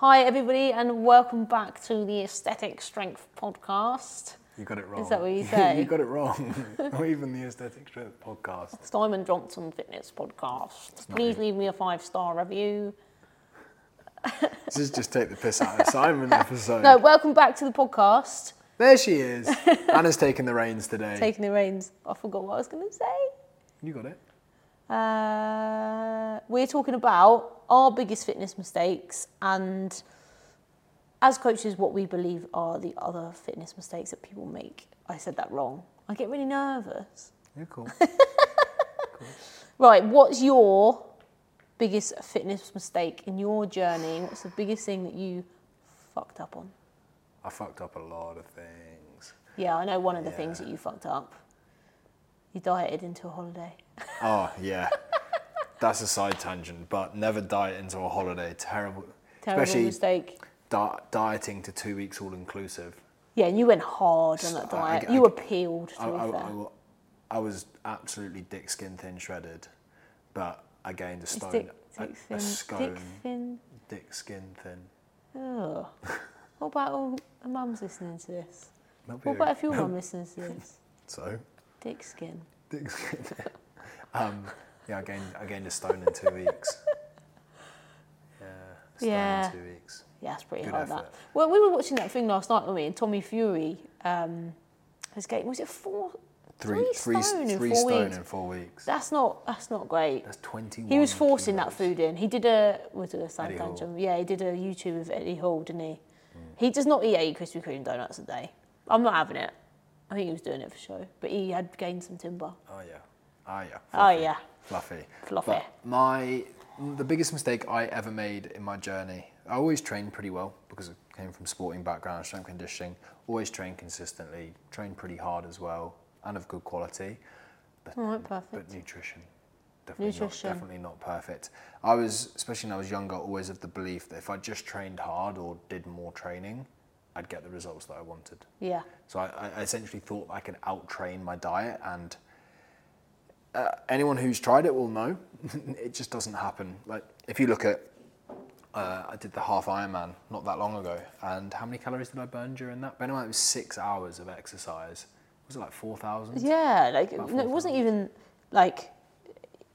Hi, everybody, and welcome back to the Aesthetic Strength Podcast. You got it wrong. Is that what you say? you got it wrong. Not even the Aesthetic Strength podcast. Simon Johnson Fitness Podcast. Please leave me a five star review. This is just take the piss out of Simon episode. No, welcome back to the podcast. There she is. Anna's taking the reins today. Taking the reins. I forgot what I was going to say. you got it. Uh, we're talking about our biggest fitness mistakes and, as coaches, what we believe are the other fitness mistakes that people make. I said that wrong. I get really nervous. You're cool. Right, what's your biggest fitness mistake in your journey? What's the biggest thing that you fucked up on? I fucked up a lot of things. Yeah, I know one of the things that you fucked up. You dieted into a holiday. Oh yeah. That's a side tangent, but never diet into a holiday. Terrible. Terrible Especially mistake. di- dieting to two weeks all inclusive. Yeah, and you went hard on that I- I- diet. I- you were peeled, to I, I, fair. I- I was absolutely dick skin thin shredded, but I gained a stone. dick, a, dick a thin. scone. Dick thin. Dick skin thin. Ugh. what about all the mums listening to this? What about if your mum listens to this? So, Dick skin. dick skin. um, yeah, I gained I gained a stone in two weeks. Yeah, stone Yeah. in two weeks. Yeah, it's pretty Good hard that. Well, we were watching that thing last night, weren't we? And Tommy Fury um, has gained, was it four? Three, Three three, stone in three four stone in four weeks. That's not, that's not great. That's twenty. He was forcing that food in. He did a was it a side tangent? Yeah, he did a YouTube with Eddie Hall, didn't he? Mm. He does not eat eight Krispy Kreme donuts a day. I'm not having it. I think he was doing it for show, but he had gained some timber. Oh yeah. Oh yeah. Oh Fluffy. yeah, Fluffy. Fluffy. But my the biggest mistake I ever made in my journey. I always trained pretty well because I came from sporting background, strength conditioning. Always trained consistently, trained pretty hard as well, and of good quality. But, right, perfect. but nutrition, definitely Nutrition. not definitely not perfect. I was, especially when I was younger, always of the belief that if I just trained hard or did more training, I'd get the results that I wanted. Yeah, So I, I essentially thought I could out train my diet, and uh, anyone who's tried it will know it just doesn't happen. Like if you look at, uh, I did the half Ironman not that long ago, and how many calories did I burn during that? Bear in mind it was six hours of exercise. Was it like four thousand? yeah. Like About no, it wasn't even like,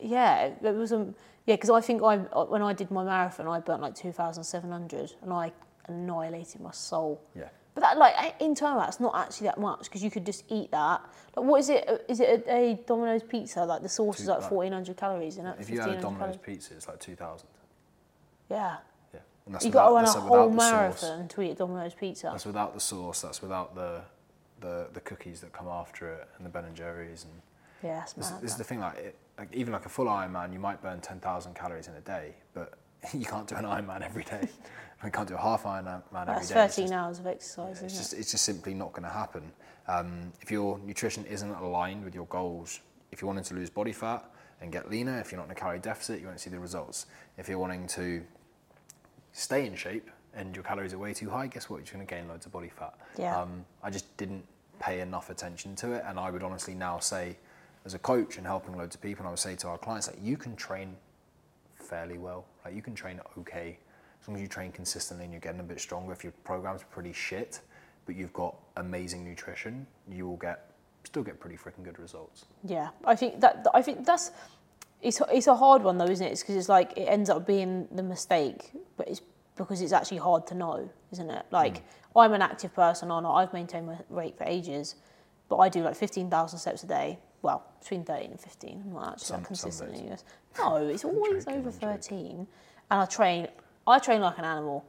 yeah, it wasn't. Yeah, because I think I when I did my marathon, I burnt like two thousand seven hundred, and I annihilated my soul. Yeah. But that, like, eh, in turn, that's not actually that much because you could just eat that. Like, what is it? Uh, is it a, a Domino's pizza? Like, the sauce is like like- fourteen hundred calories, isn't it? If you had a Domino's calories. pizza, it's like two thousand. yeah. Yeah. And that's You got to run a whole marathon to eat a Domino's pizza. That's without the sauce. That's without the, the the cookies that come after it and the Ben and Jerry's and. yeah, that's This, mad. this is the thing, like, it, like even like a full Ironman, you might burn 10,000 calories in a day, but you can't do an Ironman every day. you can't do a half Ironman every That's day. It's thirteen just- hours of exercise, it's isn't just, it? it's just simply not going to happen. Um, if your nutrition isn't aligned with your goals, if you're wanting to lose body fat and get leaner, if you're not in a calorie deficit, you won't see the results. If you're wanting to stay in shape and your calories are way too high, guess what? You're going to gain loads of body fat. Yeah. Um, I just didn't pay enough attention to it, and I would honestly now say, as a coach and helping loads of people, and I would say to our clients that you can train fairly well. Like you can train okay as long as you train consistently and you're getting a bit stronger. If your program's pretty shit, but you've got amazing nutrition, you will get still get pretty freaking good results. Yeah, I think that I think that's it's it's a hard one though, isn't it? It's because it's like it ends up being the mistake, but it's because it's actually hard to know, isn't it? Like hmm. I'm an active person, or not. I've maintained my weight for ages, but I do like fifteen thousand steps a day. Well, between thirteen and fifteen. I'm not actually Some- consistently. No, it's always joking, over I'm joking. thirteen, and I train. I train like an animal.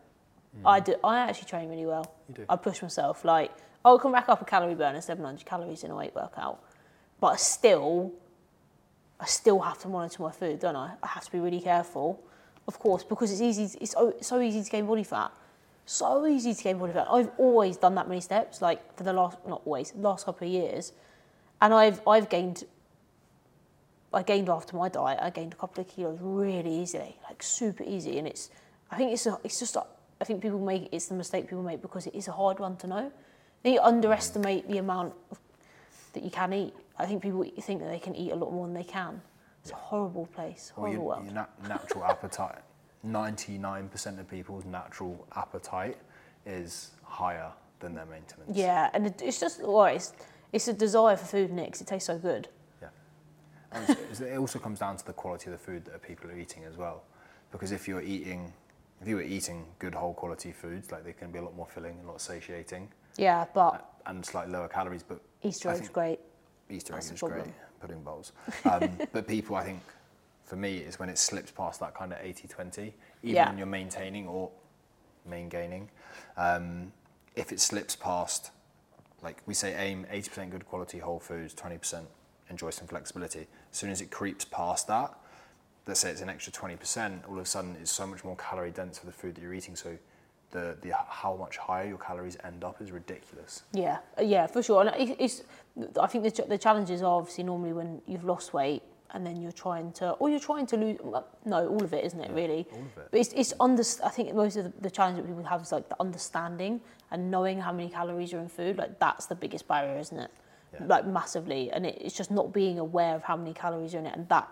I mm. do. I actually train really well. You do. I push myself. Like oh, I'll come back up a calorie burn of 700 calories in a weight workout, but I still, I still have to monitor my food, don't I? I have to be really careful, of course, because it's easy. It's so, so easy to gain body fat. So easy to gain body fat. I've always done that many steps, like for the last not always, last couple of years, and I've I've gained. I gained after my diet. I gained a couple of kilos really easily, like super easy, and it's. I think it's a, it's just. a- I think people make it's the mistake people make because it is a hard one to know. They underestimate the amount of, that you can eat. I think people think that they can eat a lot more than they can. It's a horrible place, Or horrible your, world. your nat- natural appetite 99% of people's natural appetite is higher than their maintenance. Yeah, and it's just well, it's it's a desire for food, Nick. 'cause it tastes so good. Yeah. And it also comes down to the quality of the food that people are eating as well. Because if you're eating, if you were eating good whole quality foods, like they can be a lot more filling, and a lot satiating, Yeah, but and slightly lower calories. But Easter egg's great. Easter egg is great, pudding bowls. Um, but people, I think, for me, is when it slips past that kind of 80-20, even Yeah. when you're maintaining or main gaining. Um, if it slips past, like we say, aim 80% good quality whole foods, 20% enjoy some flexibility. As soon as it creeps past that, let's say it's an extra 20%, all of a sudden it's so much more calorie dense for the food that you're eating. So the, the how much higher your calories end up is ridiculous. Yeah, uh, yeah, for sure. And it- it's, I think the, the challenges are obviously normally when you've lost weight and then you're trying to, or you're trying to lose. No, all of it, isn't it? Really. all of it. But it's, it's under. I think most of the, the challenge that people have is like the understanding and knowing how many calories are in food. Like that's the biggest barrier, isn't it? Yeah. Like massively, and it, it's just not being aware of how many calories are in it, and that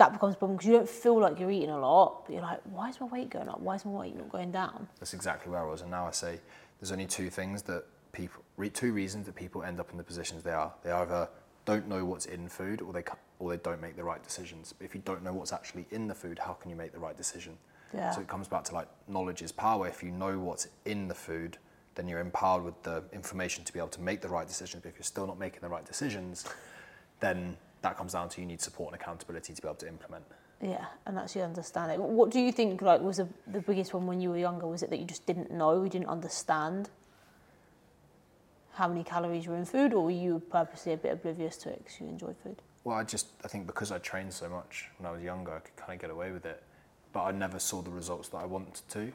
that becomes a problem because you don't feel like you're eating a lot, but you're like, why is my weight going up? Why is my weight not going down? That's exactly where I was. And now I say there's only two things that people, two reasons that people end up in the positions they are. They either don't know what's in food or they, or they don't make the right decisions. But if you don't know what's actually in the food, how can you make the right decision? Yeah. So it comes back to like knowledge is power. If you know what's in the food, then you're empowered with the information to be able to make the right decisions. But if you're still not making the right decisions, then that comes down to you need support and accountability to be able to implement. Yeah, and actually understand it. What do you think like was the, the biggest one when you were younger? Was it that you just didn't know, you didn't understand how many calories were in food, or were you purposely a bit oblivious to it because you enjoyed food? Well, I just I think because I trained so much when I was younger, I could kind of get away with it, but I never saw the results that I wanted to,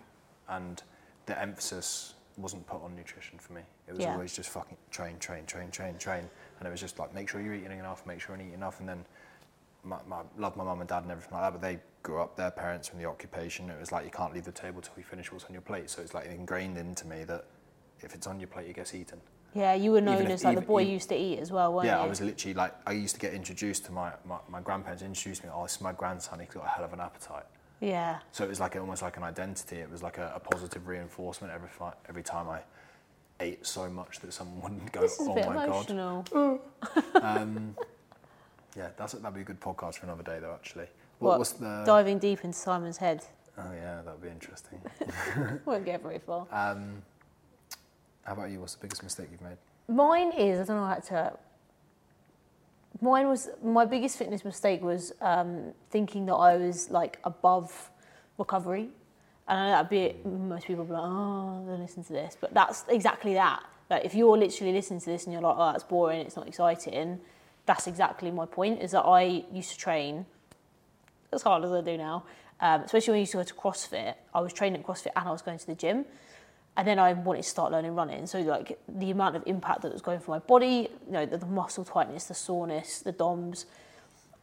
and the emphasis wasn't put on nutrition for me. It was Yeah. always just fucking train, train, train, train, train, and it was just like make sure you're eating enough, make sure you're eating enough, and then my, my love my mum and dad and everything like that, but they grew up their parents from the occupation. It was like you can't leave the table till you finish what's on your plate. So it's like ingrained into me that if it's on your plate, it gets eaten. Yeah, you were known Even if- as like even- the boy even- used to eat as well, weren't Yeah, you? Yeah, I was literally like, I used to get introduced to my, my, my grandparents, introduced me, oh, this is my grandson, he's got a hell of an appetite. Yeah, So it was like almost like an identity. It was like a, a positive reinforcement every every time I ate so much that someone wouldn't go, this is a oh bit my god. emotional. Um, yeah, that's that'd be a good podcast for another day though. Actually, what, What? was the? Diving deep into Simon's head oh yeah, that'd be interesting. won't get very far. Um, how about you? What's the biggest mistake you've made? Mine is I don't know how to. Mine was my biggest fitness mistake was um, thinking that I was like above recovery, and I know that'd be most people would be like, oh, don't listen to this, but that's exactly that. Like if you're literally listening to this and you're like, oh, that's boring, it's not exciting. That's exactly my point. Is that I used to train as hard as I do now, um, especially when I used to go to CrossFit. I was training at CrossFit and I was going to the gym, and then I wanted to start learning running. So like the amount of impact that was going for my body, you know, the, the muscle tightness, the soreness, the DOMS.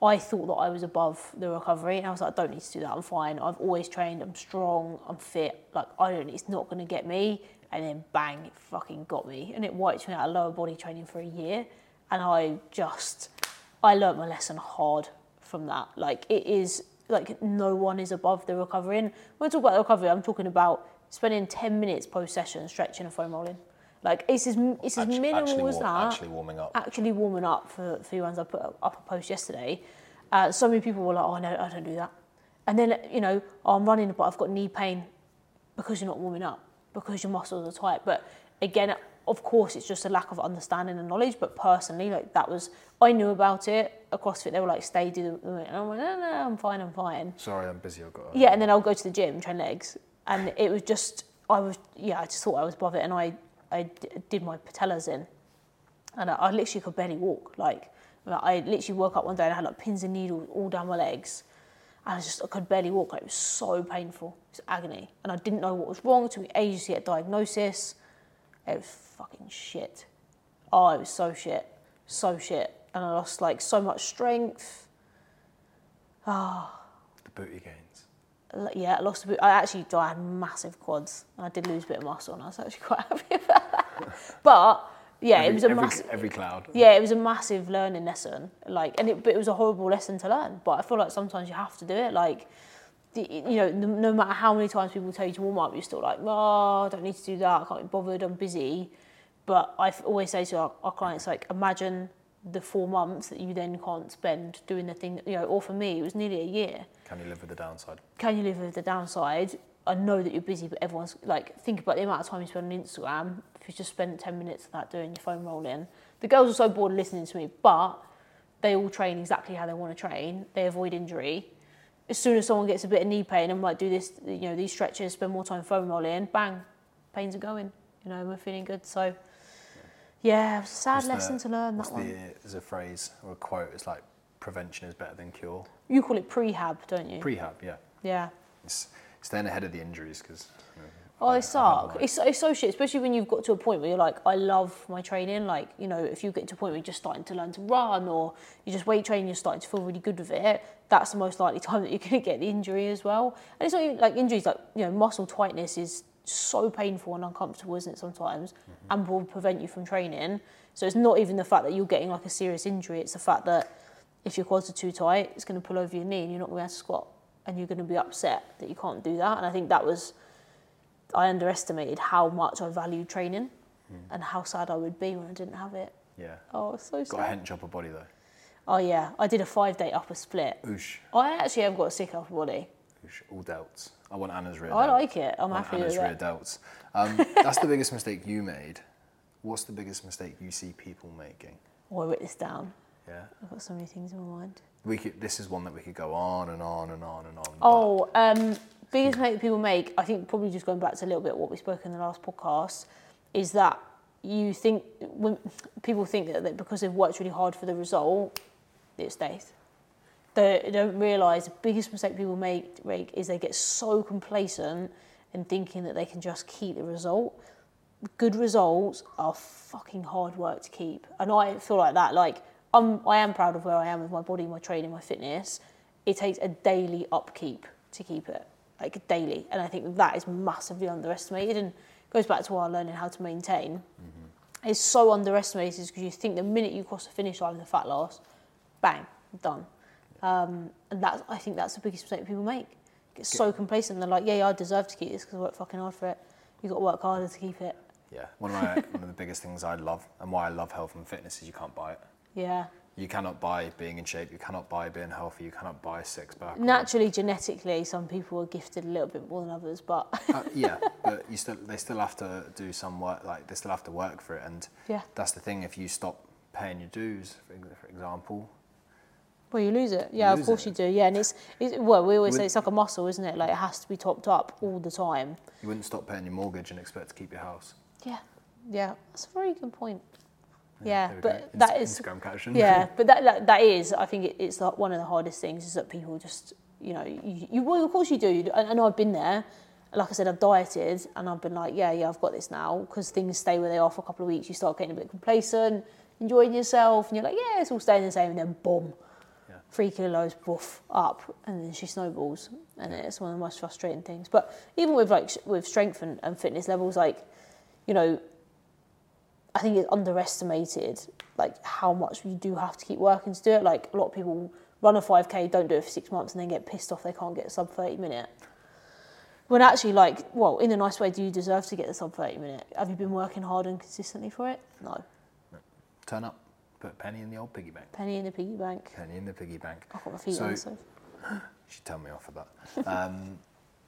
I thought that I was above the recovery, and I was like, I don't need to do that. I'm fine. I've always trained. I'm strong. I'm fit. Like I don't. It's not going to get me. And then bang, it fucking got me, and it wiped me out of lower body training for a year. And I just, I learnt my lesson hard from that. Like it is like no one is above the recovery. And when I talk about the recovery, I'm talking about spending 10 minutes post session stretching and foam rolling. Like it's as it's as minimal actually as that actually warming up. actually warming up for, for you ones I put up a post yesterday. Uh, so many people were like, oh, no, I don't do that. And then, you know, oh, I'm running, but I've got knee pain because you're not warming up, because your muscles are tight. But again, of course, it's just a lack of understanding and knowledge. But personally, like that was, I knew about it. At CrossFit, they were like, stay, do the, and I'm like, no, no, I'm fine, I'm fine. Sorry, I'm busy. I've got. Yeah, and then I'll go to the gym, train legs, and it was just I was yeah, I just thought I was above it, and I I d- did my patellas in, and I, I literally could barely walk. Like, I literally woke up one day and I had like pins and needles all down my legs, and I just I could barely walk. Like, it was so painful, it was agony, and I didn't know what was wrong. It took me ages to get a diagnosis. It was fucking shit. Oh, it was so shit, so shit, and I lost like so much strength. Ah. The booty gains. Yeah, I lost a bit. I actually I had massive quads. and I did lose a bit of muscle, and I was actually quite happy about that. But yeah, every, it was a every, massive. every cloud. Yeah, it was a massive learning lesson. Like, and it, but it was a horrible lesson to learn. But I feel like sometimes you have to do it. Like, the, you know, no, no matter how many times people tell you to warm up, you're still like, oh, I don't need to do that. I can't be bothered. I'm busy. But I always say to our, our clients, like, imagine the four months that you then can't spend doing the thing, that, you know, or for me, it was nearly a year. Can you live with the downside? Can you live with the downside? I know that you're busy, but everyone's like, think about the amount of time you spend on Instagram. If you just spend 10 minutes of that doing your foam rolling, the girls are so bored listening to me, but they all train exactly how they want to train. They avoid injury. As soon as someone gets a bit of knee pain, I'm like, do this, you know, these stretches, spend more time foam rolling, bang, pains are going. You know, we're feeling good. So, yeah, it was a sad What's lesson the- to learn that one. The, there's a phrase or a quote. It's like prevention is better than cure. You call it prehab, don't you? Prehab, yeah. yeah. It's staying ahead of the injuries because. Oh, they suck. It's, it's so shit, especially when you've got to a point where you're like, I love my training. Like, you know, if you get to a point where you're just starting to learn to run or you just weight training, you're starting to feel really good with it, that's the most likely time that you're going to get the injury as well. And it's not even like injuries, like, you know, muscle tightness is so painful and uncomfortable, isn't it, sometimes, and will prevent you from training. So it's not even the fact that you're getting like a serious injury, it's the fact that if your quads are too tight, it's going to pull over your knee and you're not going to be able to squat and you're going to be upset that you can't do that. And I think that was I underestimated how much I valued training hmm. and how sad I would be when I didn't have it. Yeah. Oh, it's so Got a sad. hench upper body though. Oh yeah, I did a five day upper split. Oosh, I actually have got a sick upper body. All doubts. I want Anna's rear. I delt. like it. I'm I want happy with Anna's rear it. delts. Um, that's the biggest mistake you made. What's the biggest mistake you see people making? Oh, I wrote this down. Yeah. I've got so many things in my mind. We could. This is one that we could go on and on and on and on. Oh, um, biggest mistake people make, I think probably just going back to a little bit what we spoke in the last podcast, is that you think when people think that, that because they've worked really hard for the result, it stays. They don't realise the biggest mistake people make, is they get so complacent in thinking that they can just keep the result. Good results are fucking hard work to keep, and I feel like that. Like I'm, I am proud of where I am with my body, my training, my fitness. It takes a daily upkeep to keep it, like daily, and I think that is massively underestimated and goes back to our learning how to maintain. Mm-hmm. It's so underestimated because you think the minute you cross the finish line with a fat loss, bang, done. Um, and that's I think that's the biggest mistake people make. Get so complacent. They're like, yeah, yeah, I deserve to keep this because I work fucking hard for it. You've got to work harder to keep it. Yeah. One of my one of the biggest things I love and why I love health and fitness is you can't buy it. Yeah. You cannot buy being in shape. You cannot buy being healthy. You cannot buy a six pack. or- Naturally, genetically, some people are gifted a little bit more than others, but uh, yeah, but you still they still have to do some work. Like they still have to work for it, and yeah. that's the thing. If you stop paying your dues, for example, Well, you lose it. Yeah, of lose course it. you do. Yeah, and it's, it's well, we always say it's like a muscle, isn't it? Like it has to be topped up all the time. you wouldn't stop paying your mortgage and expect to keep your house. Yeah, yeah, that's a very good point. Yeah, there we go. but Inst- that is Instagram caption. yeah, but that, that that is I think it, it's like one of the hardest things is that people just you know you, you well of course you do and, and I've been there. Like I said, I've dieted and I've been like, yeah, yeah, I've got this now because things stay where they are for a couple of weeks. You start getting a bit complacent, enjoying yourself, and you're like, yeah, it's all staying the same, and then boom. Three kilos, woof, up, and then she snowballs, and it's one of the most frustrating things. But even with like with strength and, and fitness levels, like you know, I think it's underestimated like how much you do have to keep working to do it. Like a lot of people run a 5k, don't do it for six months, and then get pissed off they can't get a sub 30 minute. When actually, like, well, in a nice way, do you deserve to get the sub 30 minute? Have you been working hard and consistently for it? No. Turn up, put a penny in the old piggy bank. Penny in the piggy bank. Penny in the piggy bank. I've got my feet So- on. You should tell me off for that. Um,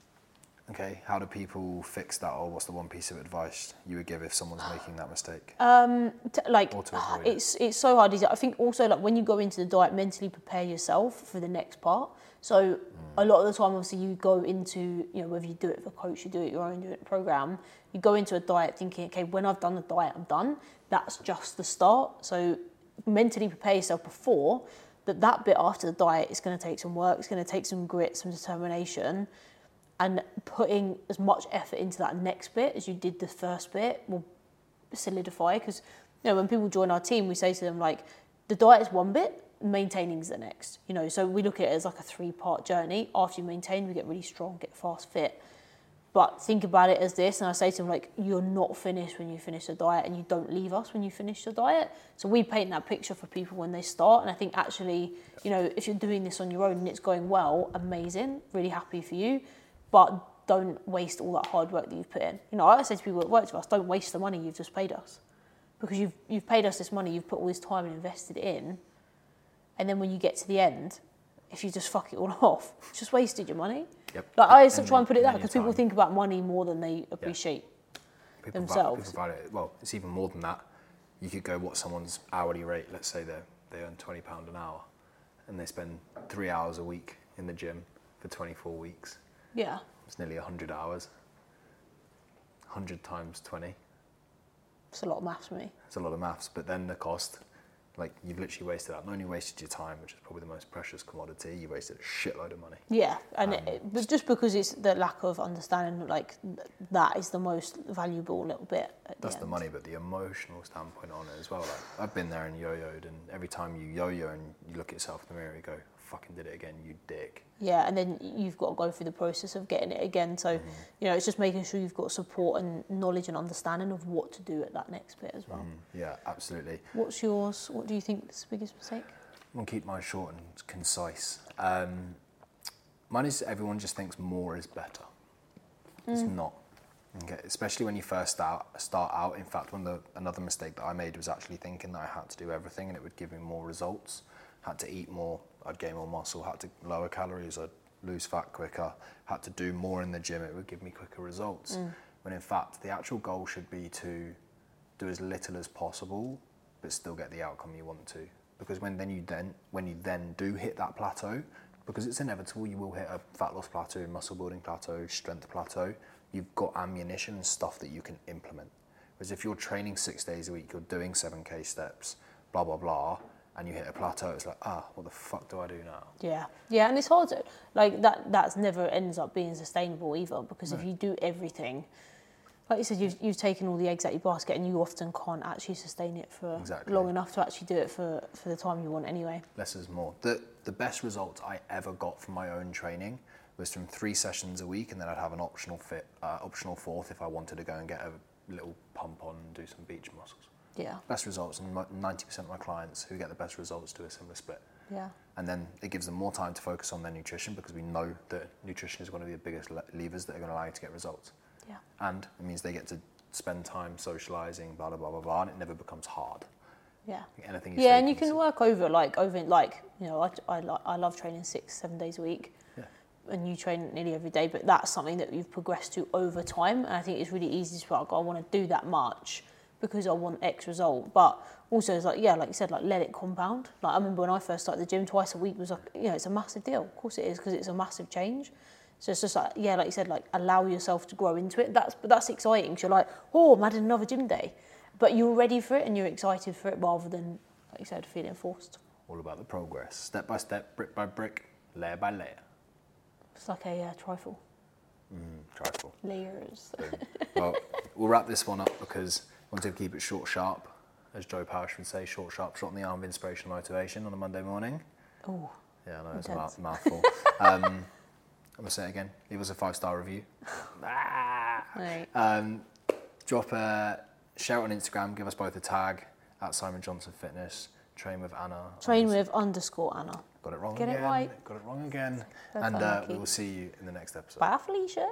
okay, how do people fix that, or what's the one piece of advice you would give if someone's making that mistake? Um, t- like Or to avoid it's it's so hard. Is it I think also like when you go into the diet, mentally prepare yourself for the next part. So a lot of the time, obviously, you go into you know whether you do it for a coach, you do it your own, do it program. You go into a diet thinking, okay, when I've done the diet, I'm done. That's just the start. So mentally prepare yourself before that. That bit after the diet is going to take some work. It's going to take some grit, some determination and putting as much effort into that next bit as you did the first bit will solidify because you know when people join our team we say to them like the diet is one bit maintaining is the next you know so we look at it as like a three part journey after you maintain we get really strong get fast fit But think about it as this, and I say to them like, you're not finished when you finish the diet, and you don't leave us when you finish the diet. So we paint that picture for people when they start, and I think actually, you know, if you're doing this on your own and it's going well, amazing, really happy for you, but don't waste all that hard work that you've put in. You know, I say to people that work with us, don't waste the money you've just paid us, because you've you've paid us this money, you've put all this time and invested in, and then when you get to the end, if you just fuck it all off, just wasted your money. Yep. Like I always try and put it that because people think about money more than they appreciate. people themselves. people value it. Well, it's even more than that. You could go what someone's hourly rate. Let's say they they earn twenty pound an hour, and they spend three hours a week in the gym for twenty four weeks. Yeah. It's nearly hundred hours. Hundred times twenty. It's a lot of maths for me. It's a lot of maths, but then the cost. Like you've literally wasted that. Not only wasted your time, which is probably the most precious commodity, you wasted a shitload of money. Yeah, and Um, it, but just because it's the lack of understanding, like that is the most valuable little bit. At That's the, the money, but the emotional standpoint on it as well. Like I've been there and yo-yoed, and every time you yo-yo and you look at yourself in the mirror, you go, "Fucking did it again, you dick." Yeah, and then you've got to go through the process of getting it again. So, Mm-hmm. you know, it's just making sure you've got support and knowledge and understanding of what to do at that next bit as well. Mm, yeah, absolutely. What's yours? What do you think is the biggest mistake? I'm gonna keep mine short and concise. Um, mine is everyone just thinks more is better. It's not. Okay, especially when you first start start out. In fact, one of the, another mistake that I made was actually thinking that I had to do everything and it would give me more results. Had to eat more, I'd gain more muscle. Had to lower calories, I'd lose fat quicker. Had to do more in the gym, it would give me quicker results. Mm. When in fact, the actual goal should be to do as little as possible, but still get the outcome you want to. Because when then you then when you then do hit that plateau, because it's inevitable, you will hit a fat loss plateau, muscle building plateau, strength plateau. You've got ammunition and stuff that you can implement. Whereas if you're training six days a week, you're doing seven k steps, blah blah blah, and you hit a plateau, it's like ah, what the fuck do I do now? Yeah, yeah, and it's hard to like that. That's never ends up being sustainable either because if you do everything, like you said, you've you've taken all the eggs out of your basket, and you often can't actually sustain it for Exactly. long enough to actually do it for for the time you want anyway. Less is more. The the best result I ever got from my own training was from three sessions a week, and then I'd have an optional fit, uh, optional fourth if I wanted to go and get a little pump on and do some beach muscles. Yeah, Best results, and ninety percent of my clients who get the best results do a similar split. yeah, And then it gives them more time to focus on their nutrition because we know that nutrition is one of the biggest le- levers that are going to allow you to get results. yeah, And it means they get to spend time socializing, blah blah blah blah blah, and it never becomes hard. yeah. Anything. Yeah, and you can can work over like over like you know I I, I love training six seven days a week. Yeah. And you train nearly every day, but that's something that you've progressed to over time. And I think it's really easy to be like, oh, I want to do that much because I want X result. But also, it's like, yeah, like you said, like let it compound. Like I remember when I first started the gym, twice a week was like, you know, it's a massive deal. Of course it is because it's a massive change. So it's just like, yeah, like you said, like allow yourself to grow into it. That's but that's exciting. Cause you're like, oh, I'm adding another gym day, but you're ready for it and you're excited for it rather than, like you said, feeling forced. all about the progress, step by step, brick by brick, layer by layer. It's like a uh, trifle. Trifle. Layers. well, we'll wrap this one up because wanted to keep it short, sharp, as Joe Parrish would say, short, sharp, shot in the arm of inspiration and motivation on a Monday morning. Oh, Yeah, I know it's a mouth- mouthful. um, I'm gonna say it again. Leave us a five star review. right. Um, drop a share it on Instagram. Give us both a tag at Simon Johnson Fitness. Train with Anna. Train with underscore Anna. Got it wrong Get it again. right. Got it wrong again. That's and uh, we will see you in the next episode. Bye, Felicia.